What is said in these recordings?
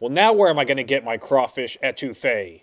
Well, now where am I going to get my crawfish etouffee?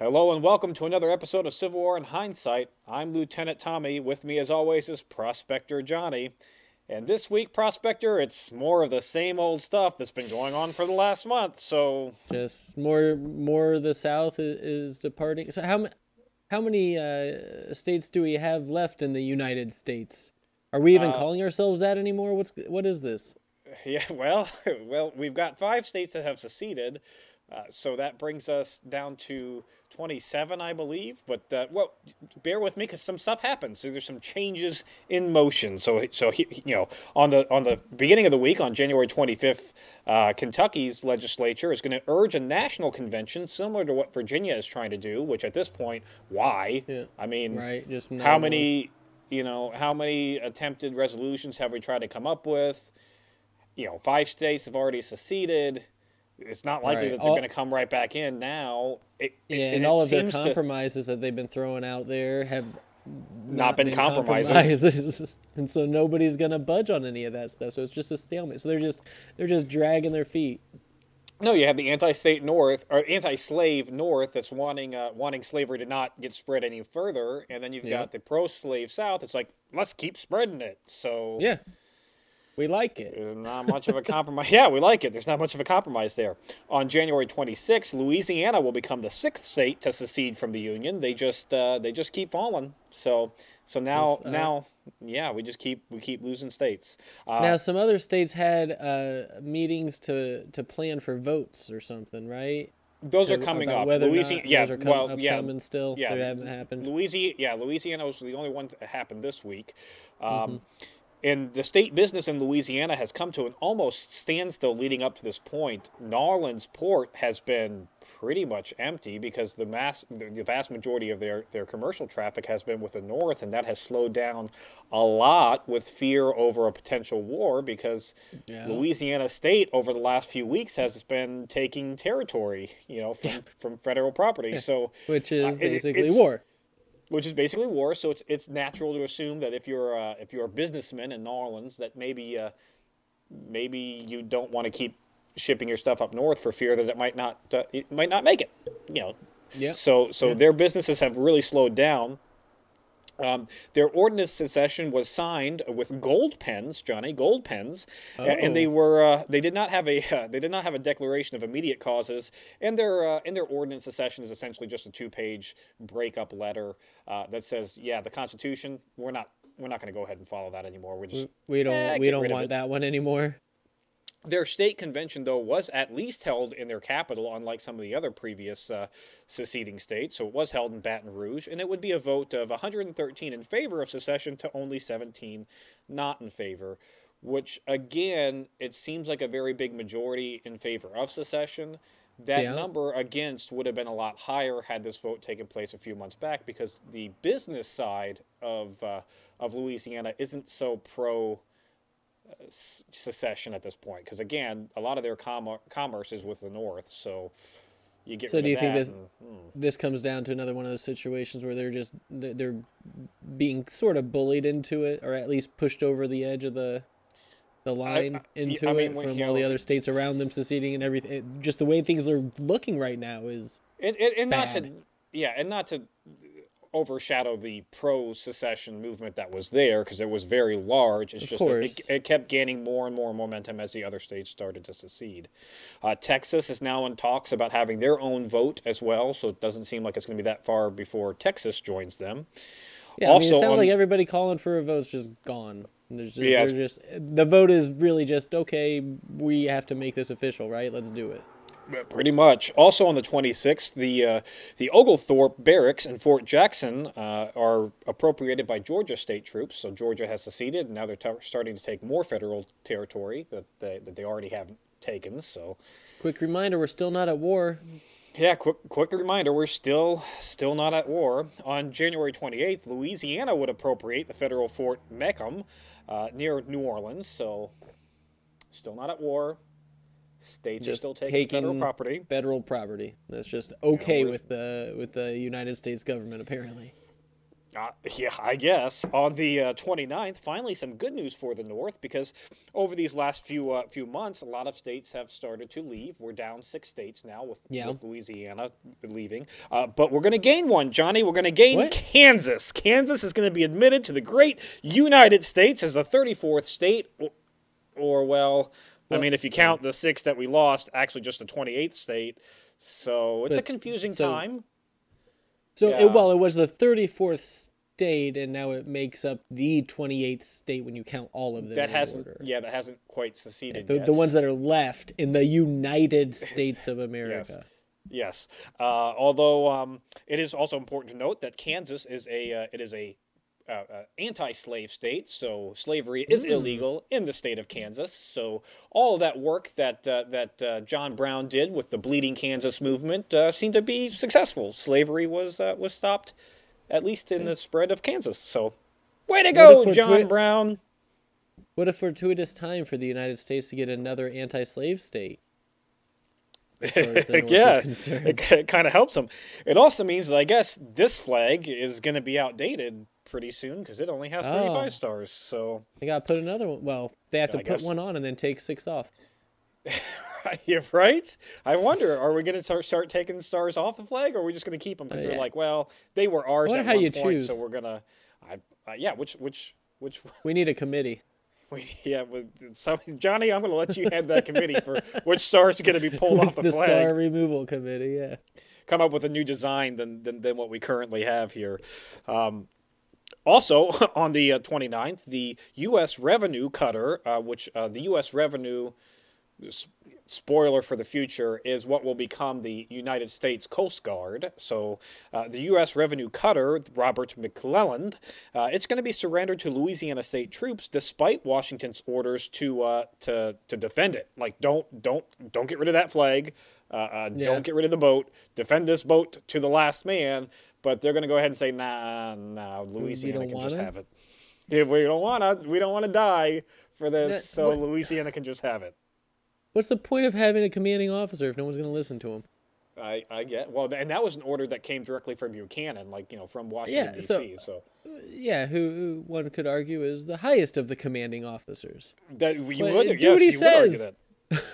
Hello and welcome to another episode of Civil War in Hindsight. I'm Lieutenant Tommy. With me, as always, is Prospector Johnny. And this week, Prospector, it's more of the same old stuff that's been going on for the last month. So just more, more of the South is, is departing. So how how many uh, states do we have left in the United States? Are we even uh, calling ourselves that anymore? What's what is this? Yeah, well, well, we've got five states that have seceded. Uh, so that brings us down to 27, I believe. But uh, well, bear with me because some stuff happens. So there's some changes in motion. So so you know on the on the beginning of the week on January 25th, uh, Kentucky's legislature is going to urge a national convention similar to what Virginia is trying to do. Which at this point, why? Yeah. I mean, right? Just how many? You know, how many attempted resolutions have we tried to come up with? You know, five states have already seceded it's not likely right. that they're going to come right back in now. It, yeah, it, and, all of their compromises to, that they've been throwing out there have not, not been, been compromises. compromises. and so nobody's going to budge on any of that stuff. So it's just a stalemate. So they're just they're just dragging their feet. No, you have the anti-state North or anti-slave North that's wanting uh, wanting slavery to not get spread any further, and then you've yeah. got the pro-slave South. It's like let's keep spreading it. So yeah, we like it. There's not much of a compromise. yeah, we like it. There's not much of a compromise there. On January 26, Louisiana will become the sixth state to secede from the Union. They just uh, they just keep falling. So so now yes, uh, now yeah, we just keep we keep losing states. Uh, now some other states had uh, meetings to to plan for votes or something, right? Those are coming up. Louisiana, yeah, com- well, yeah, still. Yeah, they haven't happened. Louisiana, yeah, Louisiana was the only one that happened this week. Um, mm-hmm and the state business in Louisiana has come to an almost standstill leading up to this point. Narlands port has been pretty much empty because the mass the vast majority of their, their commercial traffic has been with the north and that has slowed down a lot with fear over a potential war because yeah. Louisiana state over the last few weeks has been taking territory you know from, yeah. from federal property so which is uh, basically it, war which is basically war. So it's it's natural to assume that if you're uh, if you're a businessman in New Orleans, that maybe uh, maybe you don't want to keep shipping your stuff up north for fear that it might not uh, it might not make it. You know. Yeah. So so yeah. their businesses have really slowed down. Um, their ordinance secession was signed with gold pens, Johnny, gold pens, oh. and they oh. were uh, they did not have a uh, they did not have a declaration of immediate causes. And their uh, in their ordinance secession is essentially just a two page breakup letter uh, that says, yeah, the Constitution, we're not we're not going to go ahead and follow that anymore. We just we don't eh, we don't want that one anymore. Their state convention, though, was at least held in their capital, unlike some of the other previous uh, seceding states. So it was held in Baton Rouge, and it would be a vote of 113 in favor of secession to only 17 not in favor, which, again, it seems like a very big majority in favor of secession. That yeah. number against would have been a lot higher had this vote taken place a few months back because the business side of, uh, of Louisiana isn't so pro secession at this point because again a lot of their com- commerce is with the north so you get so do you think this and, hmm. this comes down to another one of those situations where they're just they're being sort of bullied into it or at least pushed over the edge of the the line I, into I mean, it from all know, the other states around them seceding and everything it, just the way things are looking right now is and, and, and not to yeah and not to overshadow the pro secession movement that was there because it was very large. It's of just it, it, kept gaining more and more momentum as the other states started to secede. Uh, Texas is now in talks about having their own vote as well, so it doesn't seem like it's going to be that far before Texas joins them. Yeah, also, I mean, it sounds on, like everybody calling for a vote's just gone. There's just, yes. just the vote is really just okay. We have to make this official, right? Let's do it. Pretty much. Also on the 26th, the uh, the Oglethorpe Barracks in Fort Jackson uh, are appropriated by Georgia state troops. So Georgia has seceded, and now they're t- starting to take more federal territory that they, that they already have taken. So, quick reminder: we're still not at war. Yeah, quick quick reminder: we're still still not at war. On January 28th, Louisiana would appropriate the federal Fort Macomb uh, near New Orleans. So, still not at war States just are still taking, taking, federal property. Federal property. That's just okay with the with the United States government, apparently. Uh, yeah, I guess. On the uh, 29th, finally some good news for the North because over these last few uh, few months, a lot of states have started to leave. We're down six states now with, yeah. with Louisiana leaving. Uh, but we're going to gain one, Johnny. We're going to gain what? Kansas. Kansas is going to be admitted to the great United States as the 34th state, or, or well, well, I mean, if you count the six that we lost, actually just the 28th state. So it's but, a confusing so, time. So, yeah. it, well, it was the 34th state, and now it makes up the 28th state when you count all of them. That hasn't, order. yeah, that hasn't quite seceded the, yet. The ones that are left in the United States of America. yes. Yes. Uh, although um, it is also important to note that Kansas is a uh, it is a uh, uh, anti-slave state, so slavery is mm. illegal in the state of Kansas. So all of that work that uh, that uh, John Brown did with the Bleeding Kansas movement uh, seemed to be successful. Slavery was uh, was stopped, at least in the spread of Kansas. So, way to go, John Brown! What a fortuitous time for the United States to get another anti-slave state. yeah, it, it kind of helps them. It also means that I guess this flag is going to be outdated pretty soon because it only has 35 oh. stars. So they got to put another one. Well, they have to I put guess. one on and then take six off. You're right. I wonder, are we going to start, start taking stars off the flag, or are we just going to keep them because uh, yeah. they're like, well, they were ours at one point, choose. so we're gonna, I, uh, yeah, which which which. We need a committee. We, yeah, some, Johnny, I'm going to let you head that committee for which stars are going to be pulled off the, the flag. The star removal committee, yeah. Come up with a new design than than, than what we currently have here. Um, also, on the uh, 29th, the U.S. Revenue Cutter, uh, which uh, the U.S. Revenue, spoiler for the future, is what will become the United States Coast Guard. So, uh, the U.S. Revenue Cutter, Robert McClelland, uh, it's going to be surrendered to Louisiana State troops despite Washington's orders to uh, to to defend it. Like, don't don't don't get rid of that flag. Yeah. Don't get rid of the boat. Defend this boat to the last man but they're going to go ahead and say, nah, nah, Louisiana can just it? have it. If we don't want to, we don't want to die for this, that, so what, Louisiana can just have it. What's the point of having a commanding officer if no one's going to listen to him? I, I get well, and that was an order that came directly from Buchanan, like you know, from Washington yeah, D.C. So, so, uh, yeah, who one could argue is the highest of the commanding officers. That you but would, yes, you says. would argue that.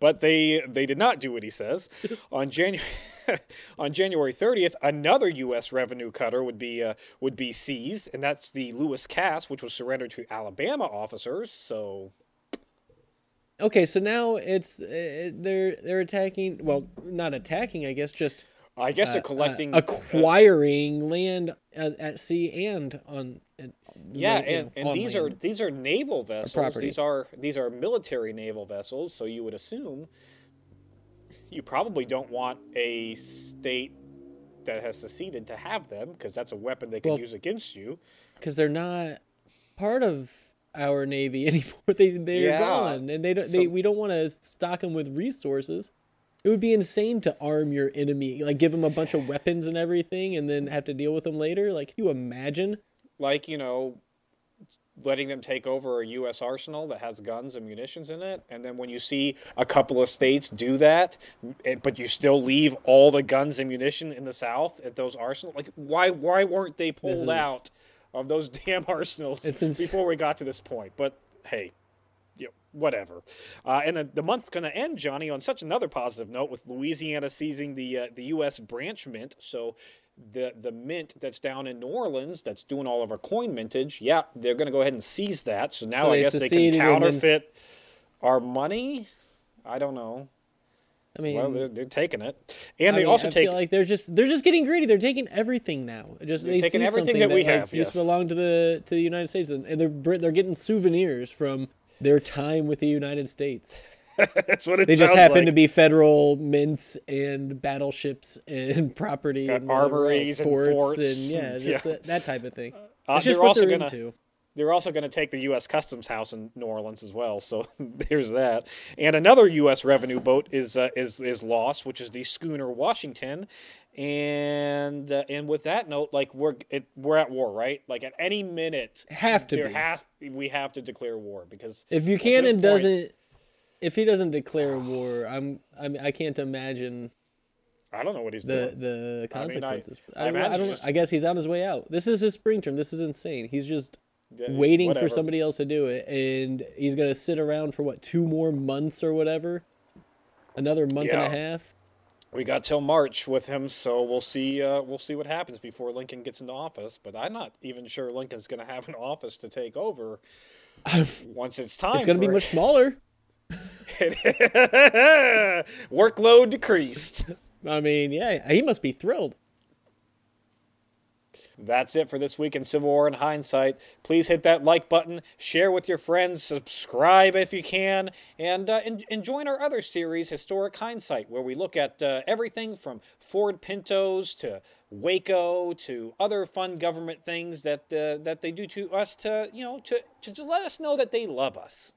but they they did not do what he says on January. on January 30th, another U.S. revenue cutter would be uh, would be seized, and that's the Lewis Cass, which was surrendered to Alabama officers. So, okay, so now it's uh, they're they're attacking. Well, not attacking, I guess, just. I guess uh, they're collecting, uh, acquiring land at, at, sea and on. yeah, and, and these land. are these are naval vessels. These are these are military naval vessels. So you would assume you probably don't want a state that has seceded to have them because that's a weapon they can well, use against you. Because they're not part of our navy anymore. They they're yeah. gone, and they don't. So, they we don't want to stock them with resources. It would be insane to arm your enemy, like give them a bunch of weapons and everything, and then have to deal with them later. Like, can you imagine? Like you know, letting them take over a U.S. arsenal that has guns and munitions in it. And then when you see a couple of states do that, eh, but you still leave all the guns and munition in the South at those arsenals, like why why weren't they pulled is... out of those damn arsenals before we got to this point? But hey. You know, whatever. Uh, and the, the month's going to end, Johnny, on such another positive note with Louisiana seizing the uh, the U.S. branch mint. So the the mint that's down in New Orleans that's doing all of our coin mintage, yeah, they're going to go ahead and seize that. So now so I guess they can counterfeit then... our money. I don't know. I mean, well, they're, they're taking it, and I they mean, also I take. like they're just they're just getting greedy. They're taking everything now. Just they're they taking everything that, that we have. Like, yes. Used to belong to the to the United States, and they're they're getting souvenirs from their time with the United States. That's what it They just happen like. to be federal mints and battleships and property and armories and forts, forts and, yeah, just yeah. That, that, type of thing. Uh, they're gonna, into. They're also going to take the U.S. Customs House in New Orleans as well. So there's that. And another U.S. revenue boat is uh, is is lost, which is the schooner Washington. And uh, and with that note, like we're it, we're at war, right? Like at any minute, have to there be. have we have to declare war because if Buchanan point, doesn't if he doesn't declare war, I'm I mean I can't imagine. I don't know what he's the, doing. The consequences. I, mean, I, I, I don't. Just, I guess he's on his way out. This is his spring term. This is insane. He's just waiting whatever. for somebody else to do it, and he's gonna sit around for what two more months or whatever, another month yeah. and a half. We got till March with him, so we'll see. Uh, we'll see what happens before Lincoln gets into office. But I'm not even sure Lincoln's going to have an office to take over once it's time. It's going to be much smaller. Workload decreased. I mean, yeah, he must be thrilled. That's it for this week in Civil War in Hindsight. Please hit that like button, share with your friends, subscribe if you can, and, uh, and, and join our other series, Historic Hindsight, where we look at uh, everything from Ford Pintos to Waco to other fun government things that uh, that they do to us to you know to, to let us know that they love us.